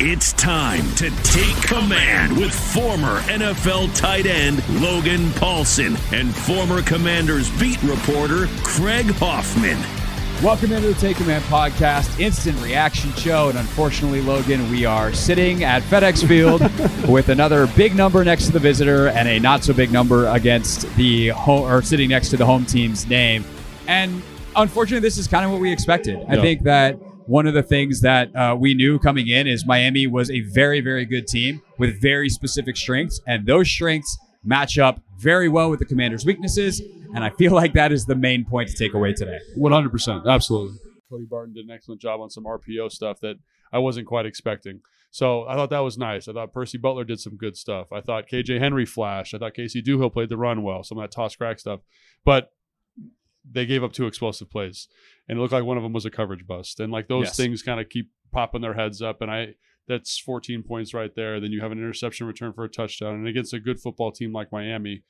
It's time to take command with former NFL tight end Logan Paulsen and former Commanders beat reporter Craig Hoffman. Welcome into the Take Command podcast, instant reaction show. And unfortunately, Logan, we are sitting at FedEx Field with another big number next to the visitor and a not so big number against the home or sitting next to the home team's name. And unfortunately, this is kind of what we expected. I Yeah. think that one of the things that uh, we knew coming in is Miami was a very, very good team with very specific strengths, and those strengths match up very well with the Commanders' weaknesses. And I feel like that is the main point to take away today. One hundred percent, absolutely. Cody Barton did an excellent job on some RPO stuff that I wasn't quite expecting. So I thought that was nice. I thought Percy Butler did some good stuff. I thought KJ Henry flashed. I thought Casey Toohill played the run well. Some of that toss crack stuff, but they gave up two explosive plays, and it looked like one of them was a coverage bust. And like those Yes. things kind of keep popping their heads up. And I that's 14 points right there. Then you have an interception return for a touchdown, and against a good football team like Miami,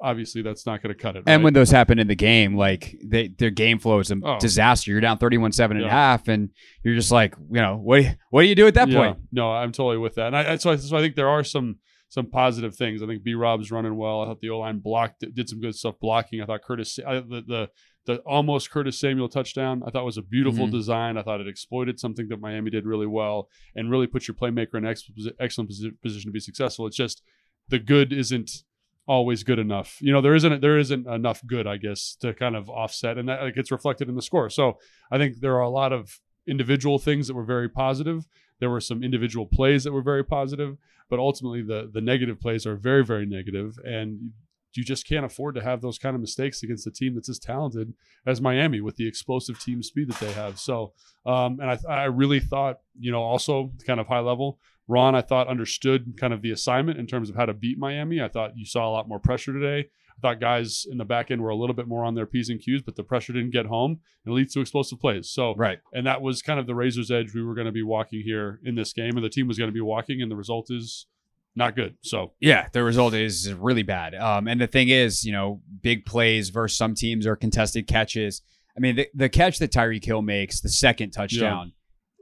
obviously that's not going to cut it. And right? when those happen in the game, like they, their game flow is a Oh. disaster. You're down 31 7 and a half, and you're just like, you know, what, do you- what do you do at that Yeah. point? No, I'm totally with that. And I- so, I, so I think there are some some positive things. I think B Rob's running well. I thought the O line blocked, did some good stuff blocking. I thought Curtis, I, the, the the almost Curtis Samuel touchdown, I thought was a beautiful Mhm. design. I thought it exploited something that Miami did really well and really put your playmaker in ex- excellent posi- position to be successful. It's just the good isn't always good enough. You know, there isn't there isn't enough good, I guess, to kind of offset, and that like, gets reflected in the score. So I think there are a lot of individual things that were very positive. There were some individual plays that were very positive, but ultimately the the negative plays are very very negative, and you just can't afford to have those kind of mistakes against a team that's as talented as Miami with the explosive team speed that they have. So, um, and I, I really thought, you know, also kind of high level, Ron, I thought understood kind of the assignment in terms of how to beat Miami. I thought you saw a lot more pressure today. I thought guys in the back end were a little bit more on their P's and Q's, but the pressure didn't get home and it leads to explosive plays. So, Right. and that was kind of the razor's edge we were going to be walking here in this game, and the team was going to be walking, and the result is not good. So, Yeah, the result is really bad. Um, and the thing is, you know, big plays versus some teams are contested catches. I mean, the, the catch that Tyreek Hill makes, the second touchdown,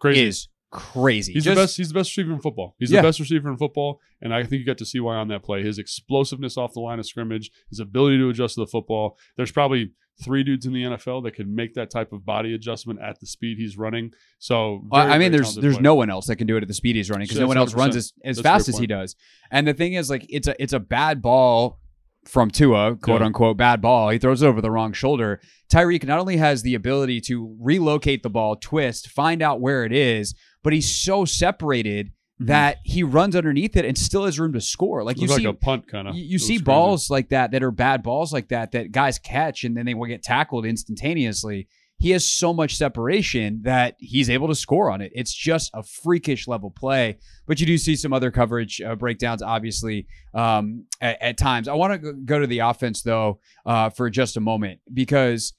crazy. is crazy. He's Just- the best. He's the best receiver in football. He's Yeah. the best receiver in football, and I think you got to see why on that play. His explosiveness off the line of scrimmage, his ability to adjust to the football. There's probably three dudes in the NFL that could make that type of body adjustment at the speed he's running. So, I- very, I mean, there's there's player. no one else that can do it at the speed he's running because no one else runs as, as fast as he does. And the thing is, like, it's a it's a bad ball from Tua, quote Yeah. unquote, bad ball. He throws it over the wrong shoulder. Tyreek not only has the ability to relocate the ball, twist, find out where it is, but he's so separated Mm-hmm. that he runs underneath it and still has room to score. Like you Looks see, like a punt kind of. you, you see balls like that that are bad balls like that that guys catch and then they will get tackled instantaneously. He has so much separation that he's able to score on it. It's just a freakish level play. But you do see some other coverage uh, breakdowns, obviously, um, at, at times. I want to go to the offense though uh, for just a moment because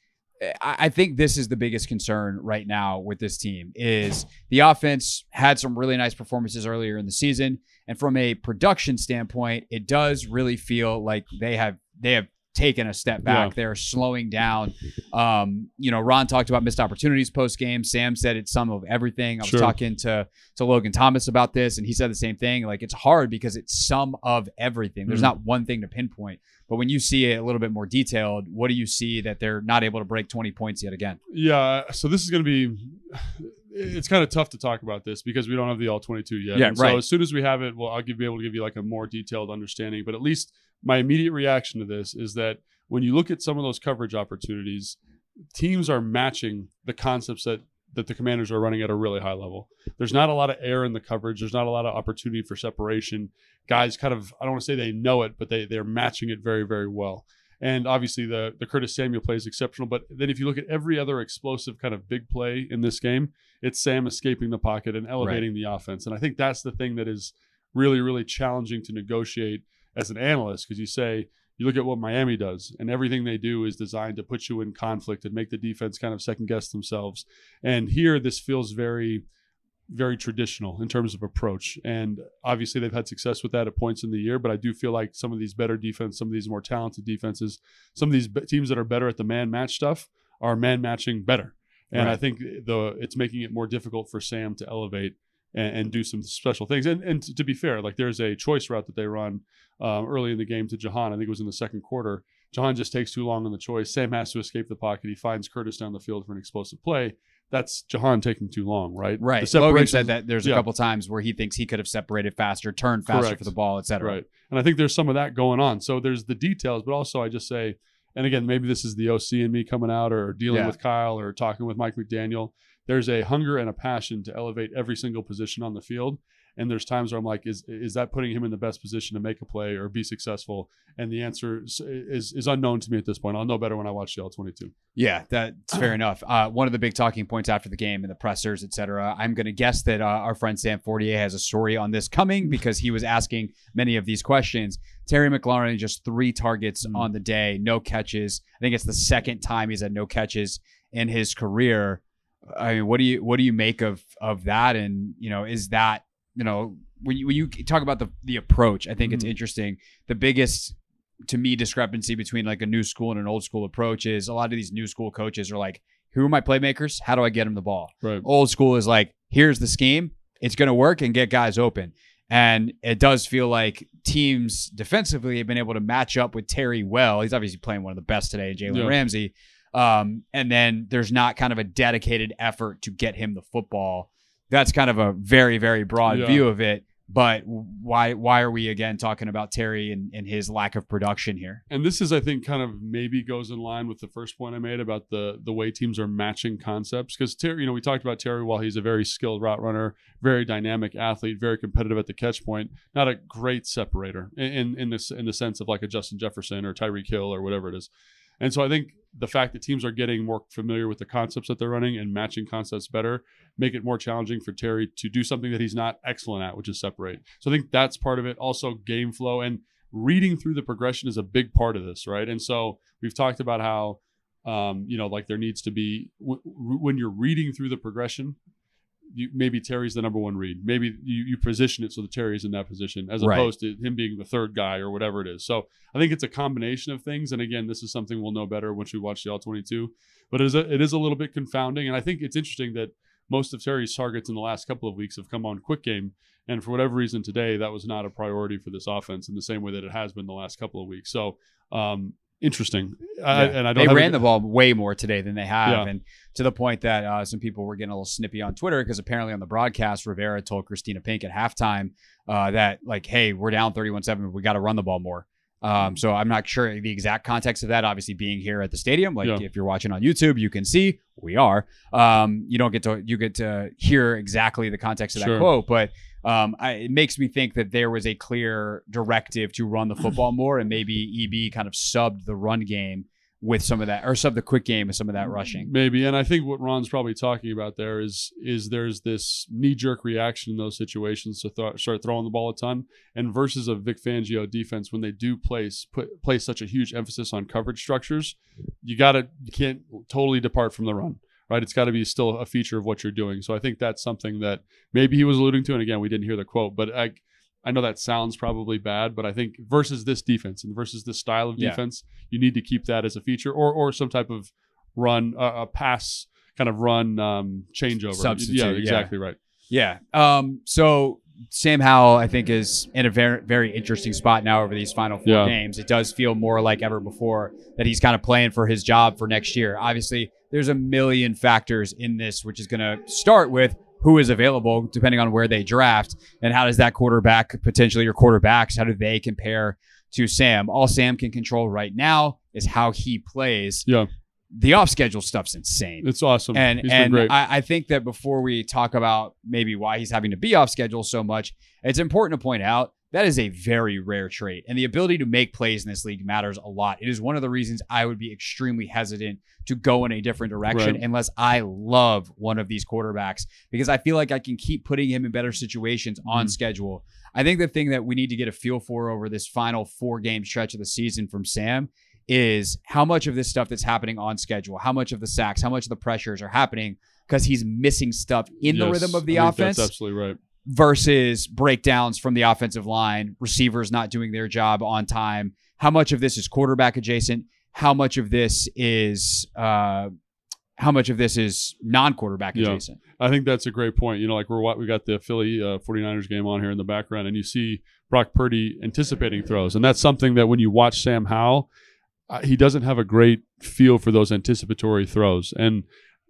I think this is the biggest concern right now with this team is the offense had some really nice performances earlier in the season, and from a production standpoint, it does really feel like they have they have taken a step back. Yeah. They're slowing down. Um, you know, Ron talked about missed opportunities post game. Sam said it's some of everything. I was Sure. talking to to Logan Thomas about this, and he said the same thing. Like it's hard because it's some of everything. There's Mhm. not one thing to pinpoint. But when you see it a little bit more detailed, what do you see that they're not able to break 20 points yet again? Yeah, so this is going to be it's kind of tough to talk about this because we don't have the all 22 yet. Yeah, And right. So as soon as we have it, well, I'll give, be able to give you like a more detailed understanding. But at least my immediate reaction to this is that when you look at some of those coverage opportunities, teams are matching the concepts that that the commanders are running at a really high level. There's not a lot of air in the coverage. There's not a lot of opportunity for separation. Guys kind of I don't want to say they know it, but they they're matching it very very well. And obviously the the Curtis Samuel play is exceptional. But then if you look at every other explosive kind of big play in this game, it's Sam escaping the pocket and elevating the offense. And I think that's the thing that is really really challenging to negotiate as an analyst because you say you look at what Miami does, and everything they do is designed to put you in conflict and make the defense kind of second guess themselves. And here, this feels very, very traditional in terms of approach. And obviously, they've had success with that at points in the year. But I do feel like some of these better defense, some of these more talented defenses, some of these be- teams that are better at the man match stuff are man matching better. And I think the it's making it more difficult for Sam to elevate and, and do some special things. And and to, be fair, like there's a choice route that they run um, early in the game to Jahan. I think it was in the second quarter. Jahan just takes too long on the choice. Sam has to escape the pocket. He finds Curtis down the field for an explosive play. That's Jahan taking too long, right? Right. The Logan separation- said that there's a yeah. couple times where he thinks he could have separated faster, turned faster Correct. for the ball, et cetera. Right. And I think there's some of that going on. So there's the details, but also I just say, and again, maybe this is the OC and me coming out or dealing Yeah. with Kyle or talking with Mike McDaniel. There's a hunger and a passion to elevate every single position on the field. And there's times where I'm like, is is that putting him in the best position to make a play or be successful? And the answer is is, is unknown to me at this point. I'll know better when I watch the all 22. Yeah, that's fair enough. Uh, one of the big talking points after the game and the pressers, et cetera, I'm going to guess that uh, our friend Sam Fortier has a story on this coming because he was asking many of these questions. Terry McLaurin, just three targets Mm. on the day, no catches. I think it's the second time he's had no catches in his career. I mean, what do you what do you make of of that? And you know, is that you know when you, when you talk about the the approach, I think it's Mhm. interesting. The biggest to me discrepancy between like a new school and an old school approach is a lot of these new school coaches are like, who are my playmakers? How do I get them the ball? Right. Old school is like, here's the scheme, it's going to work and get guys open. And it does feel like teams defensively have been able to match up with Terry well. He's obviously playing one of the best today, Jalen Yeah. Ramsey. Um, and then there's not kind of a dedicated effort to get him the football. That's kind of a very, very broad Yeah. view of it. But why why are we again talking about Terry and, and his lack of production here? and this is i think kind of maybe goes in line with the first point i made about the the way teams are matching concepts because terry you know we talked about terry while he's a very skilled route runner very dynamic athlete very competitive at the catch point not a great separator in in, this in the sense of like a justin jefferson or tyreek hill or whatever it is and so i think the fact that teams are getting more familiar with the concepts that they're running and matching concepts better make it more challenging for terry to do something that he's not excellent at which is separate so i think that's part of it also game flow and reading through the progression is a big part of this, right? And so we've talked about how, um, you know, like there needs to be w- when you're reading through the progression, you, maybe Terry's the number one read. Maybe you, you position it so that Terry's in that position as Right. opposed to him being the third guy or whatever it is. So I think it's a combination of things. And again, this is something we'll know better once we watch the all 22. But it is a, it is a little bit confounding. And I think it's interesting that most of Terry's targets in the last couple of weeks have come on quick game. And for whatever reason today, that was not a priority for this offense in the same way that it has been the last couple of weeks. So um, interesting. I, Yeah. and I don't they have a- ran the ball way more today than they have, Yeah. and to the point that uh, some people were getting a little snippy on Twitter because apparently on the broadcast, Rivera told Kristina Pink at halftime uh, that like, "Hey, we're down thirty-one-seven. We got to run the ball more." Um, so I'm not sure the exact context of that. Obviously, being here at the stadium, like Yeah. if you're watching on YouTube, you can see we are. Um, you don't get to you get to hear exactly the context of that Sure. quote, but um, I, it makes me think that there was a clear directive to run the football more, and maybe EB kind of subbed the run game with some of that, or subbed the quick game with some of that rushing. Maybe, and I think what Ron's probably talking about there is is there's this knee jerk reaction in those situations to th- start throwing the ball a ton, and versus a Vic Fangio defense when they do place put place such a huge emphasis on coverage structures, you gotta you can't totally depart from the run. Right, it's got to be still a feature of what you're doing. So I think that's something that maybe he was alluding to. And again, we didn't hear the quote, but I, I know that sounds probably bad, but I think versus this defense and versus this style of Yeah. defense, you need to keep that as a feature or or some type of run uh, a pass kind of run um changeover Substitute, yeah yeah. exactly right Yeah. Um, so Sam Howell, I think, is in a very, very interesting spot now over these final four Yeah. games. It does feel more like ever before that he's kind of playing for his job for next year. Obviously, there's a million factors in this, which is going to start with who is available, depending on where they draft, and how does that quarterback, potentially your quarterbacks, how do they compare to Sam? All Sam can control right now is how he plays. Yeah, The off schedule stuff's insane. it's awesome. And He's been and. I, I think that before we talk about maybe why he's having to be off schedule so much, it's important to point out that is a very rare trait. And the ability to make plays in this league matters a lot. It is one of the reasons I would be extremely hesitant to go in a different direction Right. unless I love one of these quarterbacks because I feel like I can keep putting him in better situations on Mhm. schedule. I think the thing that we need to get a feel for over this final four game stretch of the season from Sam is how much of this stuff that's happening on schedule, how much of the sacks, how much of the pressures are happening because he's missing stuff in the rhythm of the I offense That's absolutely right. versus breakdowns from the offensive line, receivers not doing their job on time. How much of this is quarterback adjacent? How much of this is uh, how much of this is non-quarterback Yeah. adjacent? I think that's a great point. You know, like we're we got the Philly uh, 49ers game on here in the background, and you see Brock Purdy anticipating throws, and that's something that when you watch Sam Howell, Uh, he doesn't have a great feel for those anticipatory throws, and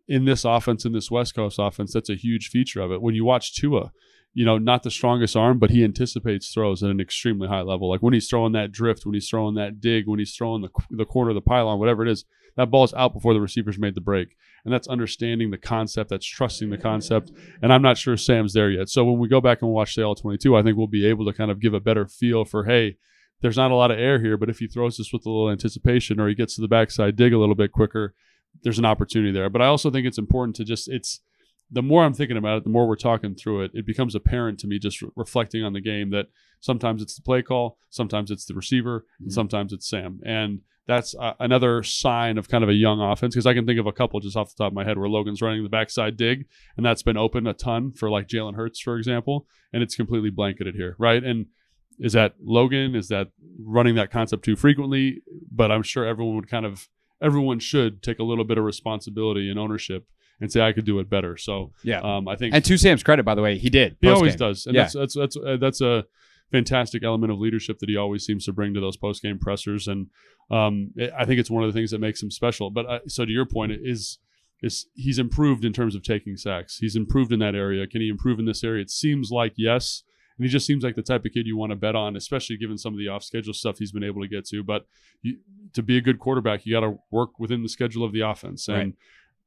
in this offense, in this West Coast offense, that's a huge feature of it. When you watch Tua, you know, not the strongest arm, but he anticipates throws at an extremely high level. Like when he's throwing that drift, when he's throwing that dig, when he's throwing the the corner of the pylon, whatever it is, that ball's out before the receivers made the break and that's understanding the concept, that's trusting the concept. And I'm not sure Sam's there yet. So when we go back and watch the all 22, I think we'll be able to kind of give a better feel for, hey, there's not a lot of air here, but if he throws this with a little anticipation or he gets to the backside dig a little bit quicker, there's an opportunity there. But I also think it's important to just, it's, the more I'm thinking about it, the more we're talking through it, it becomes apparent to me just re- reflecting on the game that sometimes it's the play call, sometimes it's the receiver, and sometimes it's Sam. And that's uh, another sign of kind of a young offense because I can think of a couple just off the top of my head where Logan's running the backside dig and that's been open a ton for like Jalen Hurts, for example, and it's completely blanketed here, right? And is that Logan? Is that running that concept too frequently? But I'm sure everyone would kind of everyone should take a little bit of responsibility and ownership and say I could do it better. So Yeah. um, I think and to Sam's credit, by the way, he did. he always post-game. does, and Yeah. that's that's that's uh, that's a fantastic element of leadership that he always seems to bring to those post game pressers, and um, it- I think it's one of the things that makes him special. But uh, so to your point, it is is he's improved in terms of taking sacks. He's improved in that area. Can he improve in this area? It seems like yes. And he just seems like the type of kid you want to bet on, especially given some of the off schedule stuff he's been able to get to. But you, to be a good quarterback, you got to work within the schedule of the offense. And Right.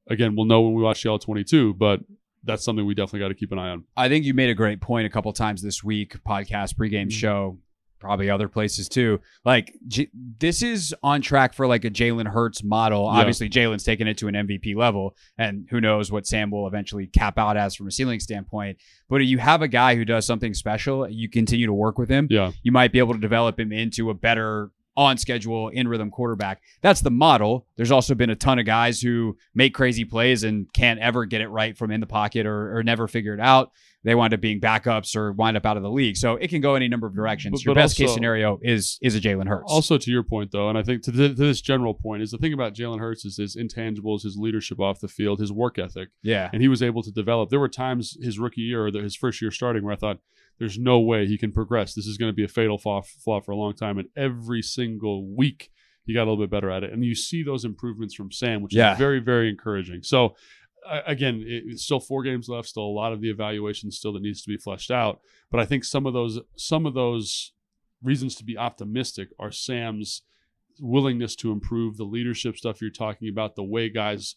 again, we'll know when we watch the all 22, but that's something we definitely got to keep an eye on. I think you made a great point a couple times this week, podcast, pregame Mhm. show, probably other places too. Like J- this is on track for like a Jalen Hurts model. Yeah. Obviously, Jalen's taken it to an MVP level, and who knows what Sam will eventually cap out as from a ceiling standpoint. But you have a guy who does something special, you continue to work with him. Yeah. You might be able to develop him into a better on schedule in rhythm quarterback. That's the model. There's also been a ton of guys who make crazy plays and can't ever get it right from in the pocket or, or never figure it out. They wind up being backups or wind up out of the league. So it can go any number of directions. But- Your but best case scenario is is a Jalen Hurts. Also, to your point, though, and I think to, th- to this general point, is the thing about Jalen Hurts is his intangibles, his leadership off the field, his work ethic, yeah. and he was able to develop. There were times his rookie year or the, his first year starting where I thought, "There's no way he can progress. This is going to be a fatal flaw, flaw for a long time." And every single week, he got a little bit better at it, and you see those improvements from Sam, which Yeah. is very, very encouraging. So. uh, Again, it- it's still four games left. Still a lot of the evaluation still that needs to be fleshed out. But I think some of those, some of those reasons to be optimistic are Sam's willingness to improve the leadership stuff you're talking about, the way guys,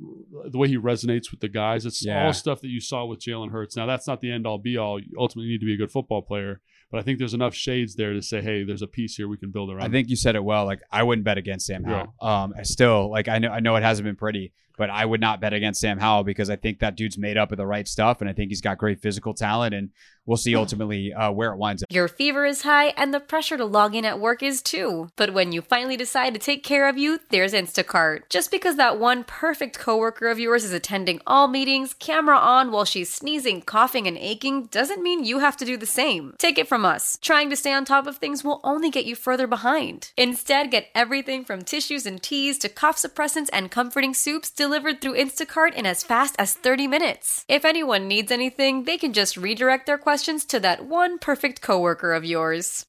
the way he resonates with the guys. It's Yeah. all stuff that you saw with Jalen Hurts. Now that's not the end all be all. You ultimately need to be a good football player, but I think there's enough shades there to say, hey, there's a piece here we can build around. I think you said it well. Like I wouldn't bet against Sam Howell. Um, I still like I know I know it hasn't been pretty, but I would not bet against Sam Howell because I think that dude's made up of the right stuff, and I think he's got great physical talent, and we'll see ultimately uh, where it winds up. Your fever is high and the pressure to log in at work is too. But when you finally decide to take care of you, there's Instacart. Just because that one perfect coworker of yours is attending all meetings, camera on while she's sneezing, coughing, and aching, doesn't mean you have to do the same. Take it from us. Trying to stay on top of things will only get you further behind. Instead, get everything from tissues and teas to cough suppressants and comforting soups delivered delivered through Instacart in as fast as 30 minutes. If anyone needs anything, they can just redirect their questions to that one perfect coworker of yours.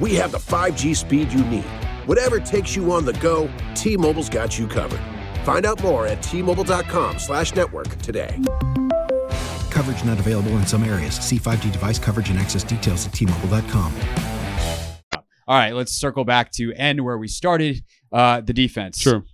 we have the 5G speed you need. Whatever takes you on the go, T-Mobile's got you covered. Find out more at T-Mobile.com slash network today. Coverage not available in some areas. See 5G device coverage and access details at T-Mobile.com. All right, let's circle back to end where we started. Uh, the defense. Sure.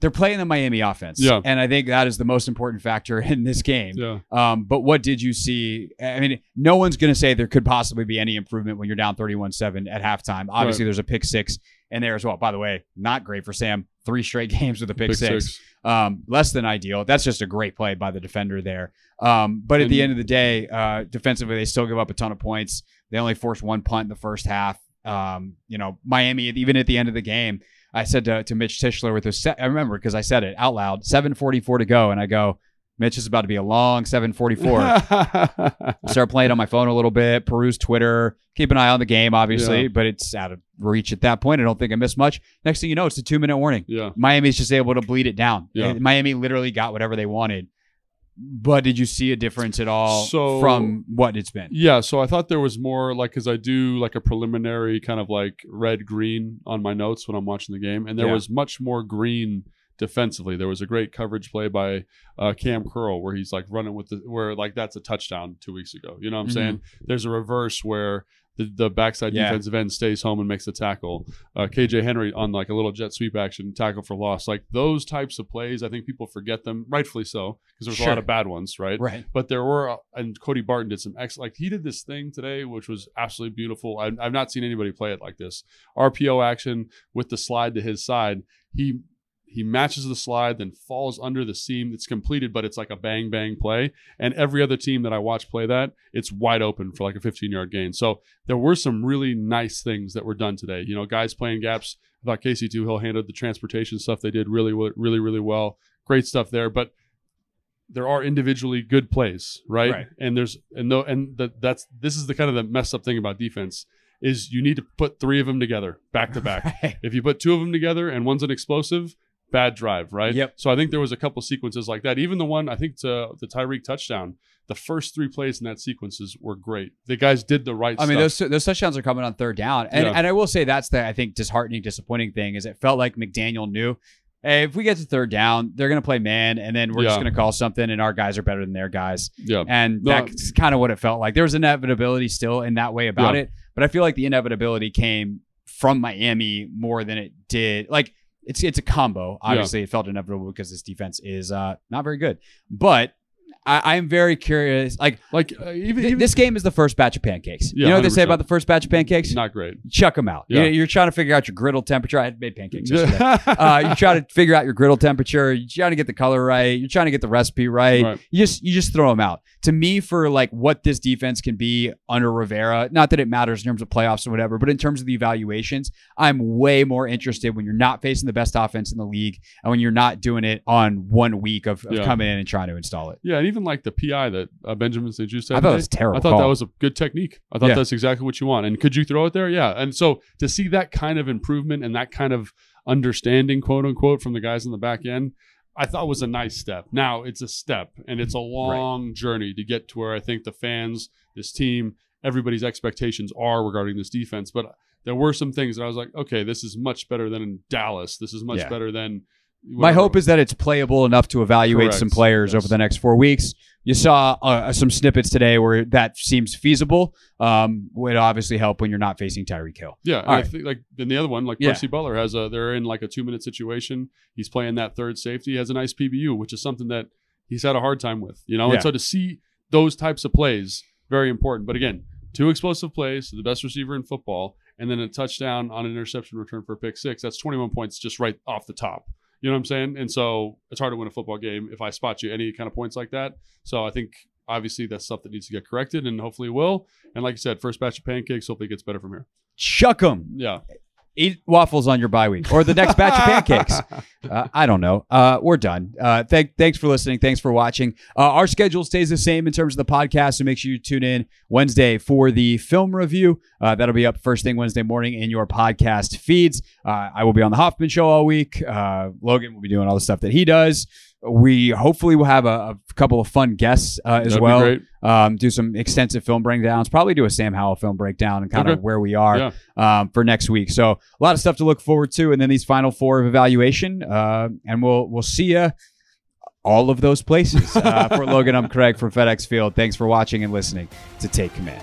They're playing the Miami offense. Yeah. And I think that is the most important factor in this game. Yeah. Um, but what did you see? I mean, no one's going to say there could possibly be any improvement when you're down 31 7 at halftime. Obviously, Right. there's a pick six in there as well. By the way, not great for Sam. Three straight games with a pick, Pick six. six. Um, less than ideal. That's just a great play by the defender there. Um, but at the end of the day, uh, defensively, they still give up a ton of points. They only forced one punt in the first half. Um, you know, Miami, even at the end of the game, I said to, to Mitch Tischler with his, set, I remember because I said it out loud, 744 to go. And I go, Mitch is about to be a long 744. Start playing on my phone a little bit, peruse Twitter, keep an eye on the game, obviously, Yeah. but it's out of reach at that point. I don't think I missed much. Next thing you know, it's a two minute warning. Yeah. Miami's just able to bleed it down. Yeah. Miami literally got whatever they wanted. But did you see a difference at all So- from what it's been? Yeah, so I thought there was more like because I do like a preliminary kind of like red green on my notes when I'm watching the game, and there Yeah. was much more green defensively. There was a great coverage play by uh, Cam Curl where he's like running with the where like that's a touchdown two weeks ago. You know what I'm Mhm. saying? There's a reverse where the, the backside Yeah. defensive end stays home and makes the tackle. Uh, KJ Henry on like a little jet sweep action tackle for loss. Like those types of plays, I think people forget them, rightfully so, because there's a lot of bad ones, right? Right. But there were, uh, and Cody Barton did some ex. Like he did this thing today, which was absolutely beautiful. I, I've not seen anybody play it like this. RPO action with the slide to his side. He he matches the slide, then falls under the seam. It's completed, but it's like a bang bang play. And every other team that I watch play that, it's wide open for like a 15 yard gain. So there were some really nice things that were done today. You know, guys playing gaps. I thought Casey Hill handled the transportation stuff. They did really, really, really well. great stuff there. But there are individually good plays, right? Right. And there's and no and that that's this is the kind of the messed up thing about defense is you need to put three of them together back to back. Right. If you put two of them together and one's an explosive, bad drive, right? Yep. So I think there was a couple sequences like that. Even the one I think to the Tyreek touchdown, the first three plays in that sequences were great. The guys did the right. I mean, those those touchdowns are coming on third down, and Yeah. and I will say that's the I think disheartening, disappointing thing is it felt like McDaniel knew, hey, if we get to third down, they're going to play man, and then we're just going to call something, and our guys are better than their guys, yeah. and No. that's kind of what it felt like. There was inevitability still in that way about Yeah. it, but I feel like the inevitability came from Miami more than it did like. It's, it's a combo. Obviously, it felt inevitable because this defense is uh, not very good. But I, am very curious. Like, like uh, even, th- even this game is the first batch of pancakes. Yeah, you know what they say about the first batch of pancakes? not great. chuck them out. Yeah. You- You're trying to figure out your griddle temperature. I had made pancakes yesterday. uh, you try to figure out your griddle temperature. You're trying to get the color right. You're trying to get the recipe right. Right. You just you just throw them out. To me, for like what this defense can be under Rivera, not that it matters in terms of playoffs or whatever, but in terms of the evaluations, I'm way more interested when you're not facing the best offense in the league and when you're not doing it on one week of, of Yeah. coming in and trying to install it. Yeah, and even like the PI that uh, Benjamin St-Juste said. I thought it was terrible I thought call. that was a good technique. I thought Yeah. that's exactly what you want. And could you throw it there? Yeah. And so to see that kind of improvement and that kind of understanding, quote unquote, from the guys in the back end, I thought was a nice step. Now it's a step and it's a long journey to get to where I think the fans, this team, everybody's expectations are regarding this defense. But there were some things that I was like, okay, this is much better than in Dallas. This is much Yeah. better than. My hope is that it's playable enough to evaluate Correct. some players Yes. over the next four weeks. You saw uh, some snippets today where that seems feasible. Um, would obviously help when you're not facing Tyreek Hill. Yeah, I right. think like in the other one, like Yeah. Percy Butler has a they're in like a two minute situation. He's playing that third safety. He has a nice PBU, which is something that he's had a hard time with, you know. Yeah. And so to see those types of plays, very important. But again, two explosive plays, the best receiver in football, and then a touchdown on an interception return for a pick six. That's 21 points just right off the top. You know what I'm saying? And so it's hard to win a football game if I spot you any kind of points like that. So I think obviously that's stuff that needs to get corrected and hopefully it will. And like you said, first batch of pancakes, hopefully it gets better from here. Chuck them. Yeah. Eat waffles on your bye week or the next batch of pancakes. Uh, I don't know. Uh, we're done. Uh, thank, thanks for listening. Thanks for watching. Uh, our schedule stays the same in terms of the podcast, so make sure you tune in Wednesday for the film review. Uh, that'll be up first thing Wednesday morning in your podcast feeds. Uh, I will be on the Hoffman Show all week. Uh, Logan will be doing all the stuff that he does. We hopefully will have a, a couple of fun guests uh, as That'd well. great. Um, do some extensive film breakdowns. Probably do a Sam Howell film breakdown and kind of where we are Yeah. um, for next week. So a lot of stuff to look forward to, and then these final four of evaluation, uh, and we'll we'll see you all of those places. Uh, for Logan, I'm Craig from FedEx Field. Thanks for watching and listening to Take Command.